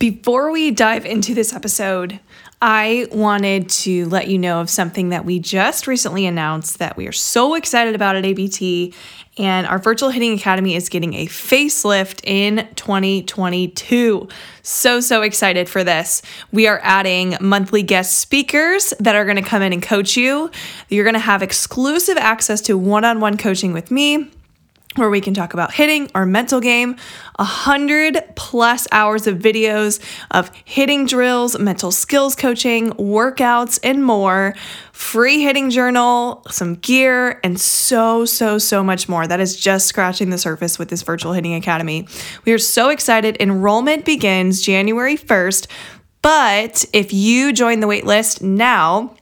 Before we dive into this episode, I wanted to let you know of something that we just recently announced that we are so excited about at ABT. And our Virtual Hitting Academy is getting a facelift in 2022. So, so excited for this. We are adding monthly guest speakers that are going to come in and coach you. You're going to have exclusive access to one on one coaching with me where we can talk about hitting our mental game, a hundred plus hours of videos of hitting drills, mental skills coaching, workouts, and more, free hitting journal, some gear, and so, so, so much more. That is just scratching the surface with this virtual hitting academy. We are so excited. Enrollment begins January 1st, but if you join the waitlist now,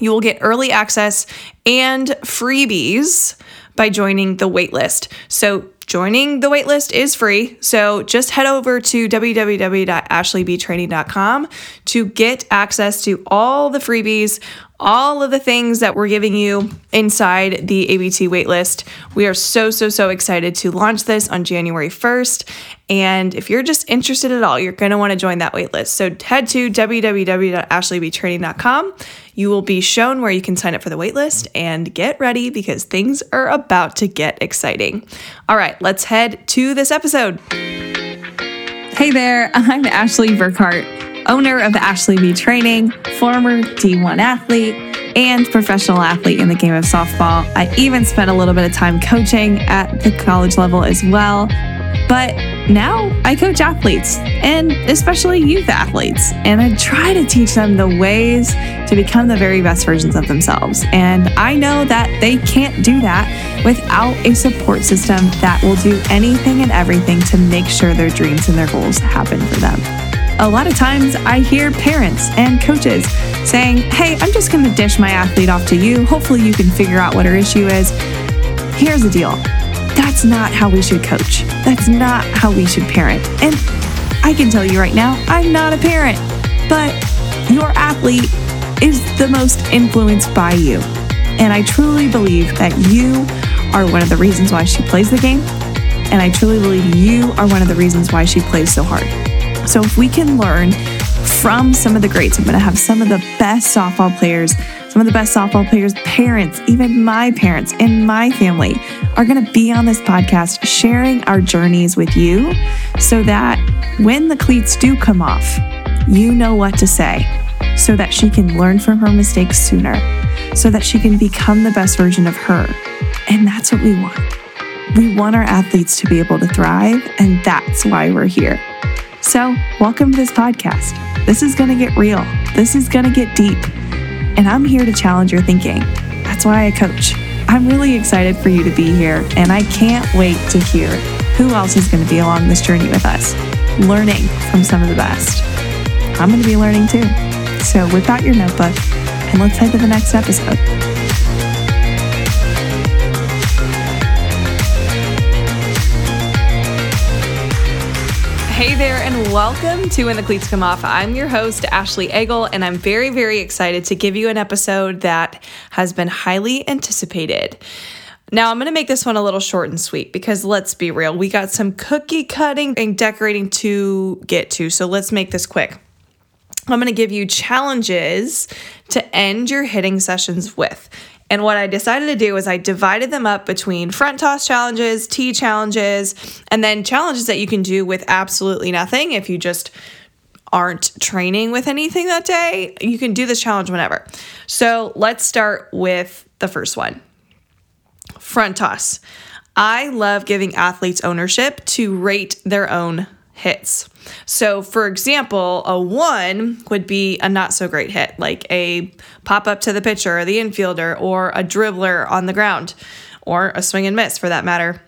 you will get early access and freebies by joining the waitlist. So joining the waitlist is free. So just head over to www.ashleybtraining.com to get access to all the freebies, all of the things that we're giving you inside the ABT waitlist. We are so, so, so excited to launch this on January 1st. And if you're just interested at all, you're going to want to join that waitlist. So head to www.ashleybtraining.com. You will be shown where you can sign up for the waitlist and get ready because things are about to get exciting. All right, let's head to this episode. Hey there, I'm Ashley Burkhart owner of Ashley B Training, former D1 athlete, and professional athlete in the game of softball. I even spent a little bit of time coaching at the college level as well. But now I coach athletes and especially youth athletes, and I try to teach them the ways to become the very best versions of themselves. And I know that they can't do that without a support system that will do anything and everything to make sure their dreams and their goals happen for them a lot of times I hear parents and coaches saying, Hey, I'm just going to dish my athlete off to you. Hopefully, you can figure out what her issue is. Here's the deal that's not how we should coach, that's not how we should parent. And I can tell you right now, I'm not a parent, but your athlete is the most influenced by you. And I truly believe that you are one of the reasons why she plays the game. And I truly believe you are one of the reasons why she plays so hard. So if we can learn from some of the greats, I'm going to have some of the best softball players, some of the best softball players' parents, even my parents and my family are going to be on this podcast sharing our journeys with you so that when the cleats do come off, you know what to say so that she can learn from her mistakes sooner, so that she can become the best version of her. And that's what we want. We want our athletes to be able to thrive, and that's why we're here. So, welcome to this podcast. This is going to get real, this is going to get deep, and I'm here to challenge your thinking. That's why I coach. I'm really excited for you to be here, and I can't wait to hear who else is going to be along this journey with us, learning from some of the best. I'm going to be learning too. So, whip out your notebook and let's head to the next episode. Hey there, and welcome to When the Cleats Come Off. I'm your host, Ashley Egel, and I'm very, very excited to give you an episode that has been highly anticipated. Now, I'm going to make this one a little short and sweet because let's be real, we got some cookie cutting and decorating to get to, so let's make this quick. I'm going to give you challenges to end your hitting sessions with. And what I decided to do was I divided them up between front toss challenges, tee challenges, and then challenges that you can do with absolutely nothing if you just aren't training with anything that day. You can do this challenge whenever. So let's start with the first one front toss. I love giving athletes ownership to rate their own hits. So, for example, a one would be a not so great hit, like a pop up to the pitcher or the infielder, or a dribbler on the ground, or a swing and miss for that matter.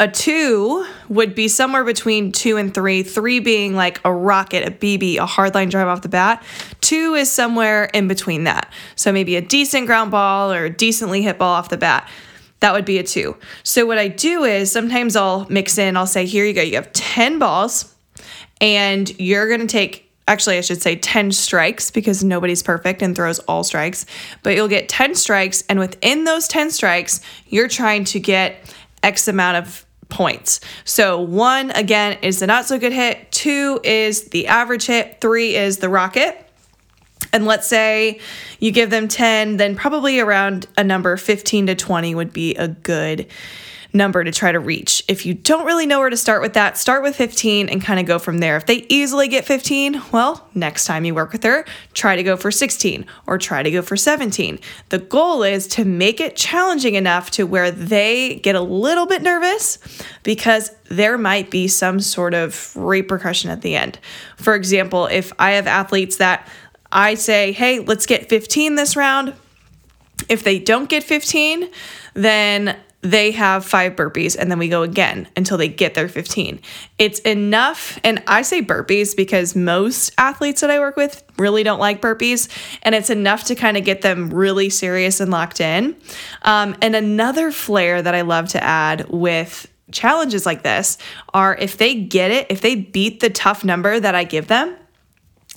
A two would be somewhere between two and three, three being like a rocket, a BB, a hard line drive off the bat. Two is somewhere in between that. So maybe a decent ground ball or a decently hit ball off the bat that would be a two. So what I do is sometimes I'll mix in, I'll say, here you go, you have 10 balls, and you're gonna take, actually, I should say 10 strikes because nobody's perfect and throws all strikes, but you'll get 10 strikes, and within those 10 strikes, you're trying to get X amount of points. So, one again is the not so good hit, two is the average hit, three is the rocket. And let's say you give them 10, then probably around a number 15 to 20 would be a good number to try to reach. If you don't really know where to start with that, start with 15 and kind of go from there. If they easily get 15, well, next time you work with her, try to go for 16 or try to go for 17. The goal is to make it challenging enough to where they get a little bit nervous because there might be some sort of repercussion at the end. For example, if I have athletes that I say, hey, let's get 15 this round. If they don't get 15, then they have five burpees and then we go again until they get their 15. It's enough. And I say burpees because most athletes that I work with really don't like burpees. And it's enough to kind of get them really serious and locked in. Um, and another flair that I love to add with challenges like this are if they get it, if they beat the tough number that I give them,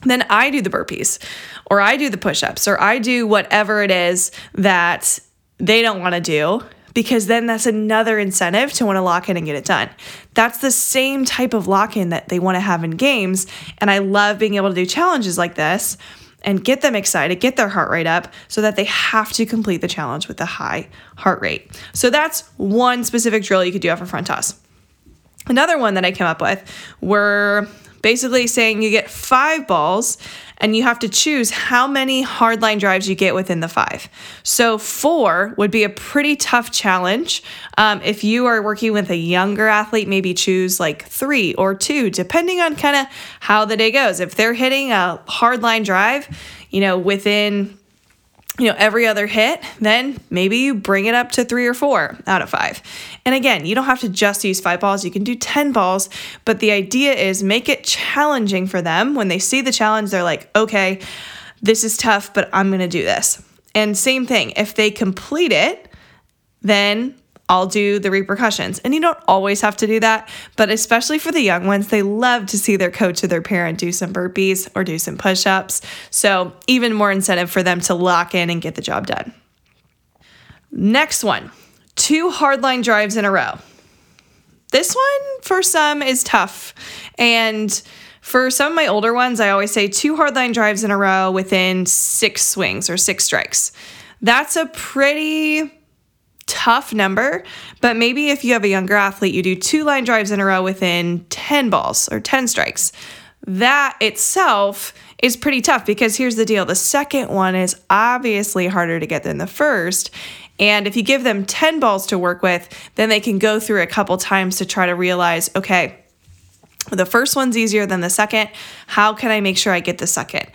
then I do the burpees or I do the push ups or I do whatever it is that they don't want to do because then that's another incentive to want to lock in and get it done. That's the same type of lock in that they want to have in games. And I love being able to do challenges like this and get them excited, get their heart rate up so that they have to complete the challenge with a high heart rate. So that's one specific drill you could do after front toss. Another one that I came up with were basically saying you get five balls and you have to choose how many hardline drives you get within the five. So, four would be a pretty tough challenge. Um, if you are working with a younger athlete, maybe choose like three or two, depending on kind of how the day goes. If they're hitting a hardline drive, you know, within you know, every other hit, then maybe you bring it up to three or four out of five. And again, you don't have to just use five balls, you can do 10 balls, but the idea is make it challenging for them. When they see the challenge, they're like, okay, this is tough, but I'm gonna do this. And same thing, if they complete it, then I'll do the repercussions. And you don't always have to do that, but especially for the young ones, they love to see their coach or their parent do some burpees or do some push ups. So, even more incentive for them to lock in and get the job done. Next one two hardline drives in a row. This one for some is tough. And for some of my older ones, I always say two hardline drives in a row within six swings or six strikes. That's a pretty tough number, but maybe if you have a younger athlete, you do two line drives in a row within 10 balls or 10 strikes. That itself is pretty tough because here's the deal the second one is obviously harder to get than the first. And if you give them 10 balls to work with, then they can go through a couple times to try to realize okay, the first one's easier than the second. How can I make sure I get the second?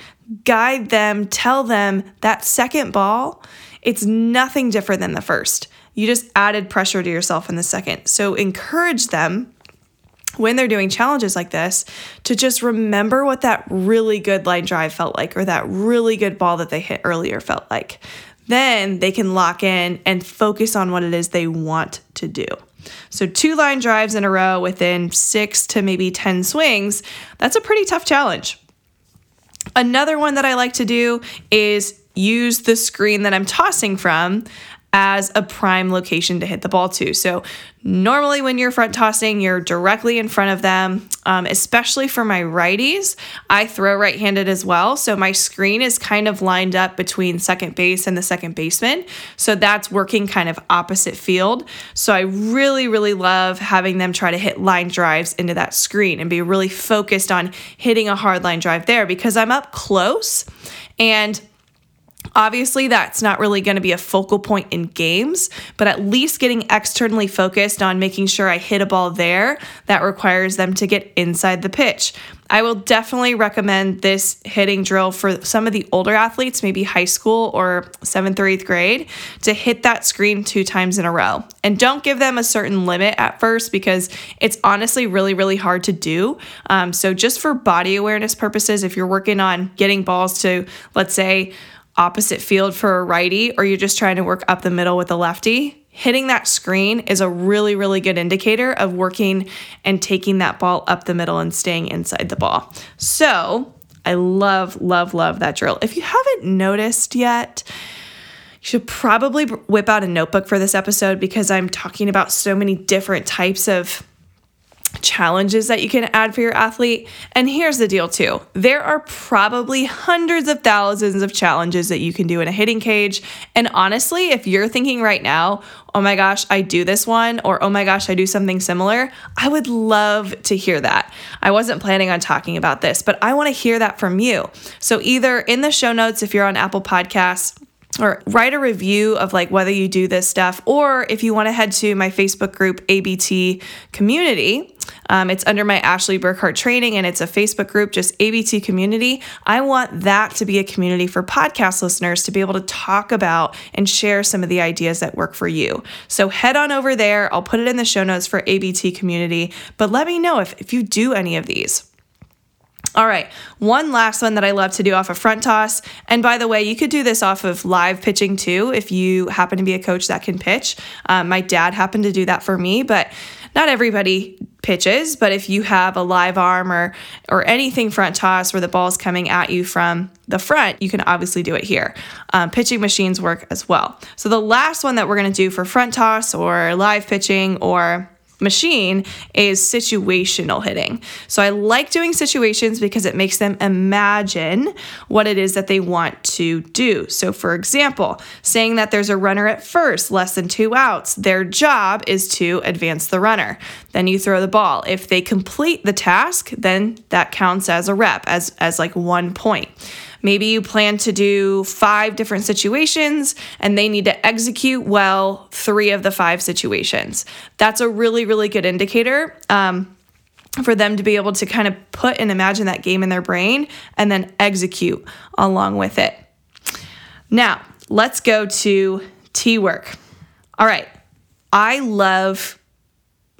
Guide them, tell them that second ball, it's nothing different than the first. You just added pressure to yourself in the second. So encourage them when they're doing challenges like this to just remember what that really good line drive felt like or that really good ball that they hit earlier felt like. Then they can lock in and focus on what it is they want to do. So, two line drives in a row within six to maybe 10 swings, that's a pretty tough challenge. Another one that I like to do is use the screen that I'm tossing from as a prime location to hit the ball to. So, normally when you're front tossing, you're directly in front of them, um, especially for my righties. I throw right handed as well. So, my screen is kind of lined up between second base and the second baseman. So, that's working kind of opposite field. So, I really, really love having them try to hit line drives into that screen and be really focused on hitting a hard line drive there because I'm up close and Obviously, that's not really going to be a focal point in games, but at least getting externally focused on making sure I hit a ball there, that requires them to get inside the pitch. I will definitely recommend this hitting drill for some of the older athletes, maybe high school or seventh or eighth grade, to hit that screen two times in a row. And don't give them a certain limit at first because it's honestly really, really hard to do. Um, so, just for body awareness purposes, if you're working on getting balls to, let's say, opposite field for a righty or you're just trying to work up the middle with a lefty, hitting that screen is a really, really good indicator of working and taking that ball up the middle and staying inside the ball. So I love, love, love that drill. If you haven't noticed yet, you should probably whip out a notebook for this episode because I'm talking about so many different types of challenges that you can add for your athlete. And here's the deal, too there are probably hundreds of thousands of challenges that you can do in a hitting cage. And honestly, if you're thinking right now, oh my gosh, I do this one, or oh my gosh, I do something similar, I would love to hear that. I wasn't planning on talking about this, but I want to hear that from you. So either in the show notes, if you're on Apple Podcasts, or write a review of like whether you do this stuff or if you want to head to my facebook group abt community um, it's under my ashley burkhart training and it's a facebook group just abt community. I want that to be a community for podcast listeners to be able to talk about and share some of the ideas that work for you. So head on over there. I'll put it in the show notes for abt community. But let me know if, if you do any of these all right, one last one that I love to do off a of front toss. And by the way, you could do this off of live pitching too if you happen to be a coach that can pitch. Um, my dad happened to do that for me, but not everybody pitches. But if you have a live arm or or anything front toss where the ball's coming at you from the front, you can obviously do it here. Um, pitching machines work as well. So the last one that we're going to do for front toss or live pitching or machine is situational hitting. So I like doing situations because it makes them imagine what it is that they want to do. So, for example, saying that there's a runner at first, less than two outs, their job is to advance the runner. Then you throw the ball. If they complete the task, then that counts as a rep, as, as like one point. Maybe you plan to do five different situations and they need to execute well three of the five situations. That's a really, really good indicator. Um, for them to be able to kind of put and imagine that game in their brain and then execute along with it. Now, let's go to tee work. All right. I love,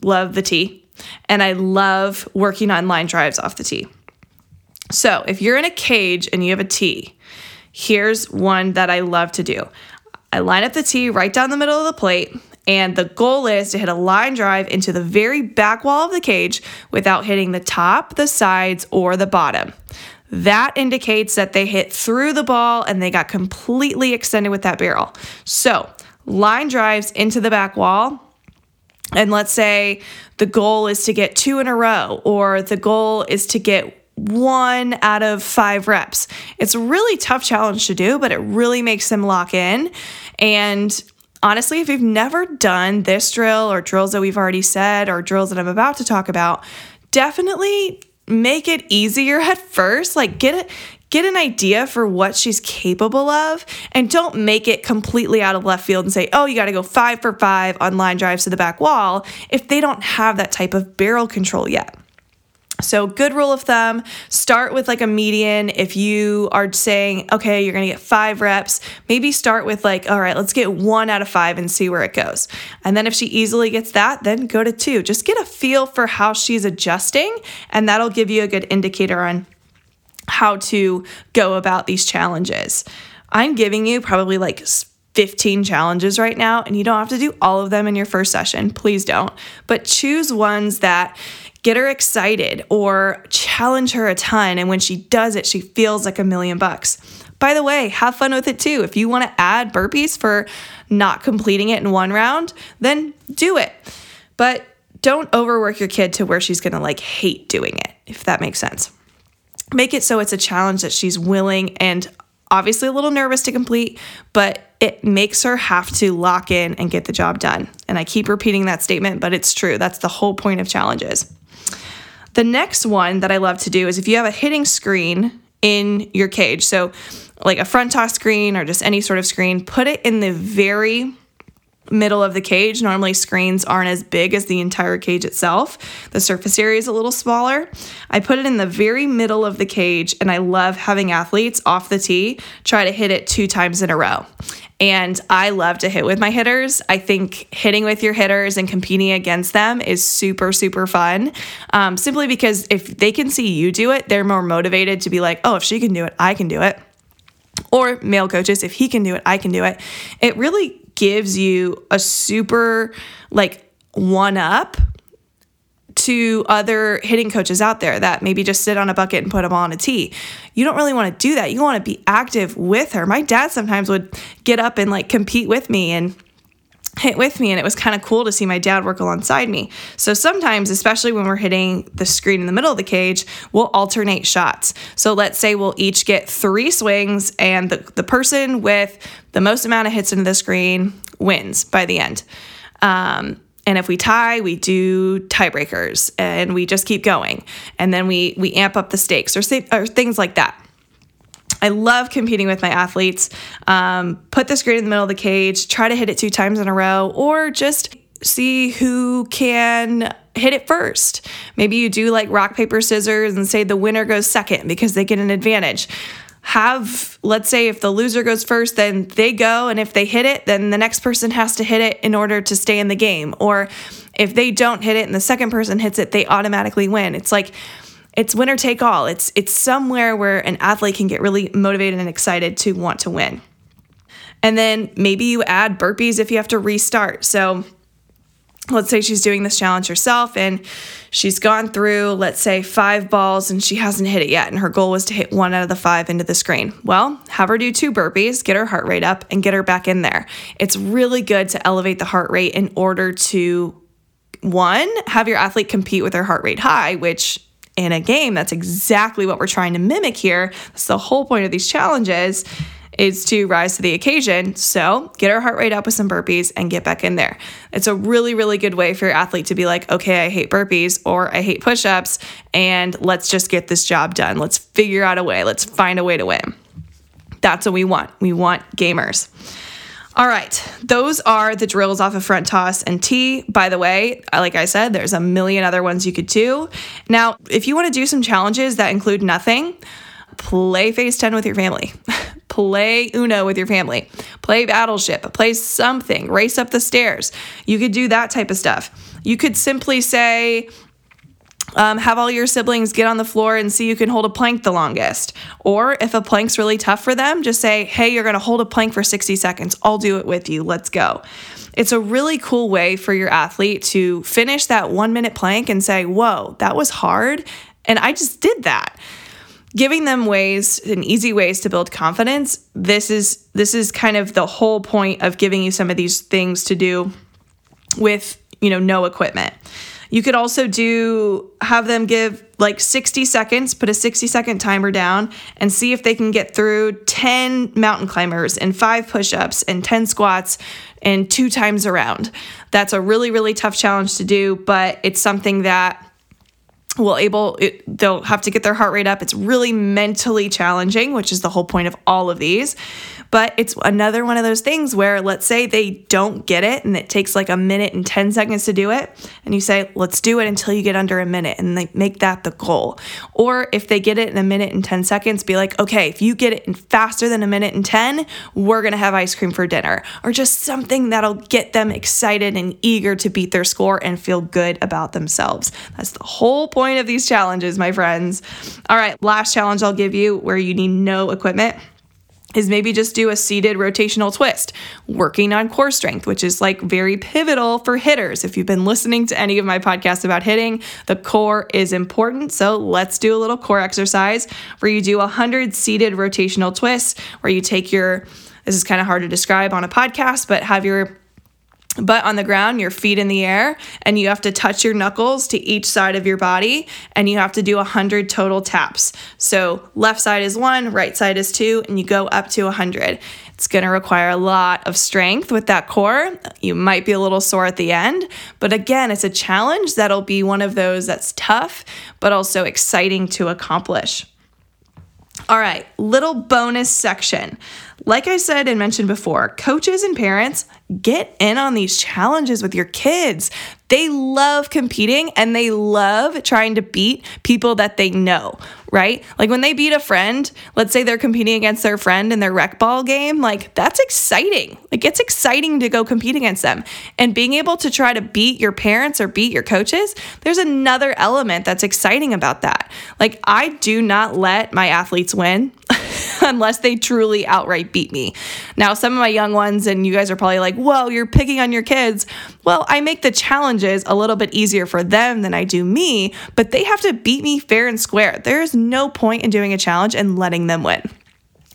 love the tee, and I love working on line drives off the tee. So if you're in a cage and you have a tee, here's one that I love to do. I line up the tee right down the middle of the plate, and the goal is to hit a line drive into the very back wall of the cage without hitting the top, the sides, or the bottom. That indicates that they hit through the ball and they got completely extended with that barrel. So, line drives into the back wall. And let's say the goal is to get two in a row, or the goal is to get one out of five reps. It's a really tough challenge to do, but it really makes them lock in. And honestly, if you've never done this drill or drills that we've already said or drills that I'm about to talk about, definitely make it easier at first. Like get it get an idea for what she's capable of and don't make it completely out of left field and say, oh, you got to go five for five on line drives to the back wall if they don't have that type of barrel control yet. So, good rule of thumb start with like a median. If you are saying, okay, you're gonna get five reps, maybe start with like, all right, let's get one out of five and see where it goes. And then if she easily gets that, then go to two. Just get a feel for how she's adjusting, and that'll give you a good indicator on how to go about these challenges. I'm giving you probably like 15 challenges right now, and you don't have to do all of them in your first session. Please don't. But choose ones that get her excited or challenge her a ton. And when she does it, she feels like a million bucks. By the way, have fun with it too. If you want to add burpees for not completing it in one round, then do it. But don't overwork your kid to where she's going to like hate doing it, if that makes sense. Make it so it's a challenge that she's willing and obviously a little nervous to complete, but it makes her have to lock in and get the job done. And I keep repeating that statement, but it's true. That's the whole point of challenges. The next one that I love to do is if you have a hitting screen in your cage, so like a front toss screen or just any sort of screen, put it in the very middle of the cage. Normally, screens aren't as big as the entire cage itself. The surface area is a little smaller. I put it in the very middle of the cage, and I love having athletes off the tee try to hit it two times in a row. And I love to hit with my hitters. I think hitting with your hitters and competing against them is super, super fun. Um, simply because if they can see you do it, they're more motivated to be like, oh, if she can do it, I can do it. Or male coaches, if he can do it, I can do it. It really gives you a super like one up to other hitting coaches out there that maybe just sit on a bucket and put them on a tee. You don't really want to do that. You want to be active with her. My dad sometimes would get up and like compete with me and hit with me and it was kind of cool to see my dad work alongside me. So sometimes, especially when we're hitting the screen in the middle of the cage, we'll alternate shots. So let's say we'll each get three swings and the, the person with the most amount of hits into the screen wins by the end. Um, and if we tie, we do tiebreakers and we just keep going. And then we we amp up the stakes or, say, or things like that. I love competing with my athletes. Um, put the screen in the middle of the cage, try to hit it two times in a row, or just see who can hit it first. Maybe you do like rock, paper, scissors and say the winner goes second because they get an advantage. Have, let's say, if the loser goes first, then they go, and if they hit it, then the next person has to hit it in order to stay in the game. Or if they don't hit it and the second person hits it, they automatically win. It's like, it's winner take all. It's it's somewhere where an athlete can get really motivated and excited to want to win. And then maybe you add burpees if you have to restart. So let's say she's doing this challenge herself and she's gone through let's say 5 balls and she hasn't hit it yet and her goal was to hit one out of the 5 into the screen. Well, have her do two burpees, get her heart rate up and get her back in there. It's really good to elevate the heart rate in order to one, have your athlete compete with their heart rate high, which in a game. That's exactly what we're trying to mimic here. That's the whole point of these challenges is to rise to the occasion. So get our heart rate up with some burpees and get back in there. It's a really, really good way for your athlete to be like, okay, I hate burpees or I hate push ups, and let's just get this job done. Let's figure out a way. Let's find a way to win. That's what we want. We want gamers. All right, those are the drills off of front toss and tee. By the way, uh, like I said, there's a million other ones you could do. Now, if you want to do some challenges that include nothing, play Phase 10 with your family. play Uno with your family. Play Battleship. Play something. Race up the stairs. You could do that type of stuff. You could simply say, um, have all your siblings get on the floor and see who can hold a plank the longest. Or if a plank's really tough for them, just say, hey, you're gonna hold a plank for 60 seconds. I'll do it with you. Let's go. It's a really cool way for your athlete to finish that one minute plank and say, whoa, that was hard. And I just did that. Giving them ways and easy ways to build confidence. This is this is kind of the whole point of giving you some of these things to do with, you know, no equipment. You could also do have them give like 60 seconds, put a 60 second timer down and see if they can get through 10 mountain climbers and 5 push-ups and 10 squats and two times around. That's a really really tough challenge to do, but it's something that will able it, they'll have to get their heart rate up. It's really mentally challenging, which is the whole point of all of these. But it's another one of those things where let's say they don't get it and it takes like a minute and 10 seconds to do it. And you say, let's do it until you get under a minute and they make that the goal. Or if they get it in a minute and 10 seconds, be like, okay, if you get it in faster than a minute and 10, we're going to have ice cream for dinner. Or just something that'll get them excited and eager to beat their score and feel good about themselves. That's the whole point of these challenges, my friends. All right, last challenge I'll give you where you need no equipment is maybe just do a seated rotational twist, working on core strength, which is like very pivotal for hitters. If you've been listening to any of my podcasts about hitting, the core is important. So let's do a little core exercise where you do 100 seated rotational twists, where you take your, this is kind of hard to describe on a podcast, but have your butt on the ground, your feet in the air, and you have to touch your knuckles to each side of your body, and you have to do 100 total taps. So, left side is one, right side is two, and you go up to 100. It's gonna require a lot of strength with that core. You might be a little sore at the end, but again, it's a challenge that'll be one of those that's tough, but also exciting to accomplish. All right, little bonus section. Like I said and mentioned before, coaches and parents get in on these challenges with your kids. They love competing and they love trying to beat people that they know, right? Like when they beat a friend, let's say they're competing against their friend in their rec ball game, like that's exciting. Like it's exciting to go compete against them. And being able to try to beat your parents or beat your coaches, there's another element that's exciting about that. Like I do not let my athletes win. unless they truly outright beat me. Now, some of my young ones, and you guys are probably like, whoa, you're picking on your kids. Well, I make the challenges a little bit easier for them than I do me, but they have to beat me fair and square. There is no point in doing a challenge and letting them win.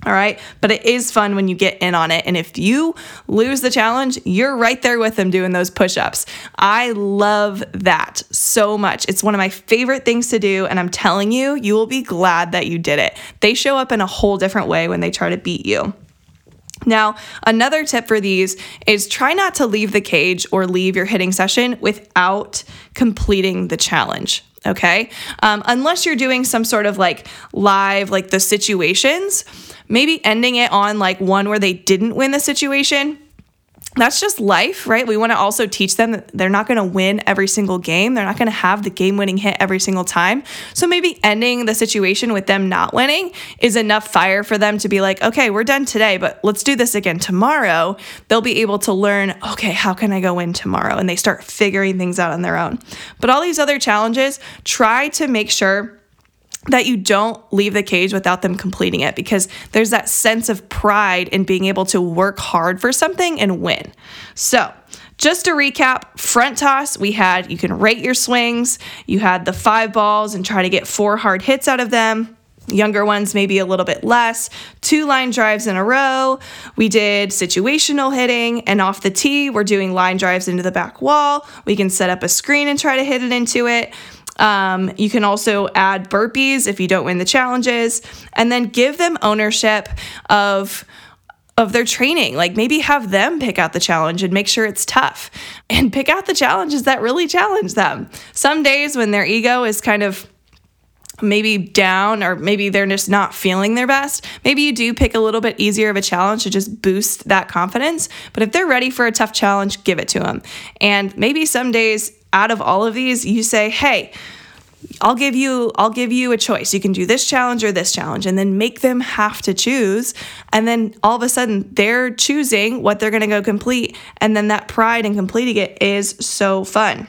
All right. But it is fun when you get in on it. And if you lose the challenge, you're right there with them doing those push ups. I love that so much. It's one of my favorite things to do. And I'm telling you, you will be glad that you did it. They show up in a whole different way when they try to beat you. Now, another tip for these is try not to leave the cage or leave your hitting session without completing the challenge okay? Um, unless you're doing some sort of like live, like the situations, maybe ending it on like one where they didn't win the situation that's just life, right? We want to also teach them that they're not going to win every single game. They're not going to have the game winning hit every single time. So maybe ending the situation with them not winning is enough fire for them to be like, okay, we're done today, but let's do this again tomorrow. They'll be able to learn, okay, how can I go win tomorrow? And they start figuring things out on their own. But all these other challenges, try to make sure that you don't leave the cage without them completing it because there's that sense of pride in being able to work hard for something and win. So, just to recap, front toss, we had you can rate your swings, you had the five balls and try to get four hard hits out of them. Younger ones, maybe a little bit less. Two line drives in a row. We did situational hitting, and off the tee, we're doing line drives into the back wall. We can set up a screen and try to hit it into it. Um, you can also add burpees if you don't win the challenges, and then give them ownership of of their training. Like maybe have them pick out the challenge and make sure it's tough and pick out the challenges that really challenge them. Some days when their ego is kind of maybe down or maybe they're just not feeling their best, maybe you do pick a little bit easier of a challenge to just boost that confidence. But if they're ready for a tough challenge, give it to them. And maybe some days out of all of these, you say, hey, I'll give you I'll give you a choice. You can do this challenge or this challenge and then make them have to choose and then all of a sudden they're choosing what they're going to go complete and then that pride in completing it is so fun.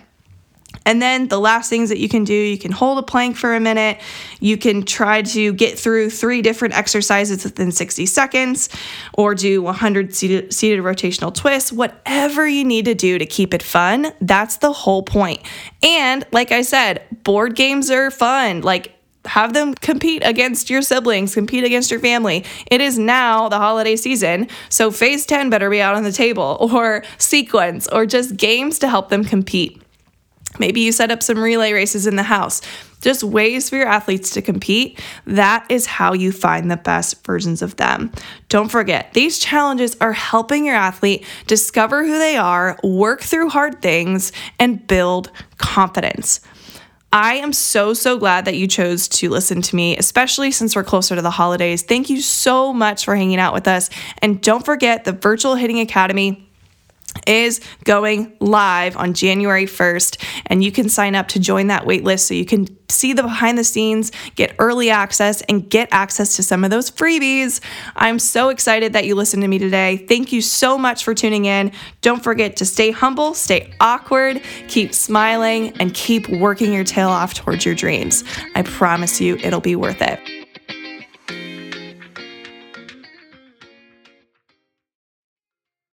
And then the last things that you can do, you can hold a plank for a minute. You can try to get through three different exercises within 60 seconds or do 100 seated, seated rotational twists, whatever you need to do to keep it fun. That's the whole point. And like I said, board games are fun. Like have them compete against your siblings, compete against your family. It is now the holiday season, so phase 10 better be out on the table, or sequence, or just games to help them compete. Maybe you set up some relay races in the house. Just ways for your athletes to compete. That is how you find the best versions of them. Don't forget, these challenges are helping your athlete discover who they are, work through hard things, and build confidence. I am so, so glad that you chose to listen to me, especially since we're closer to the holidays. Thank you so much for hanging out with us. And don't forget the Virtual Hitting Academy is going live on January 1st, and you can sign up to join that waitlist so you can see the behind the scenes, get early access, and get access to some of those freebies. I'm so excited that you listened to me today. Thank you so much for tuning in. Don't forget to stay humble, stay awkward, keep smiling, and keep working your tail off towards your dreams. I promise you, it'll be worth it.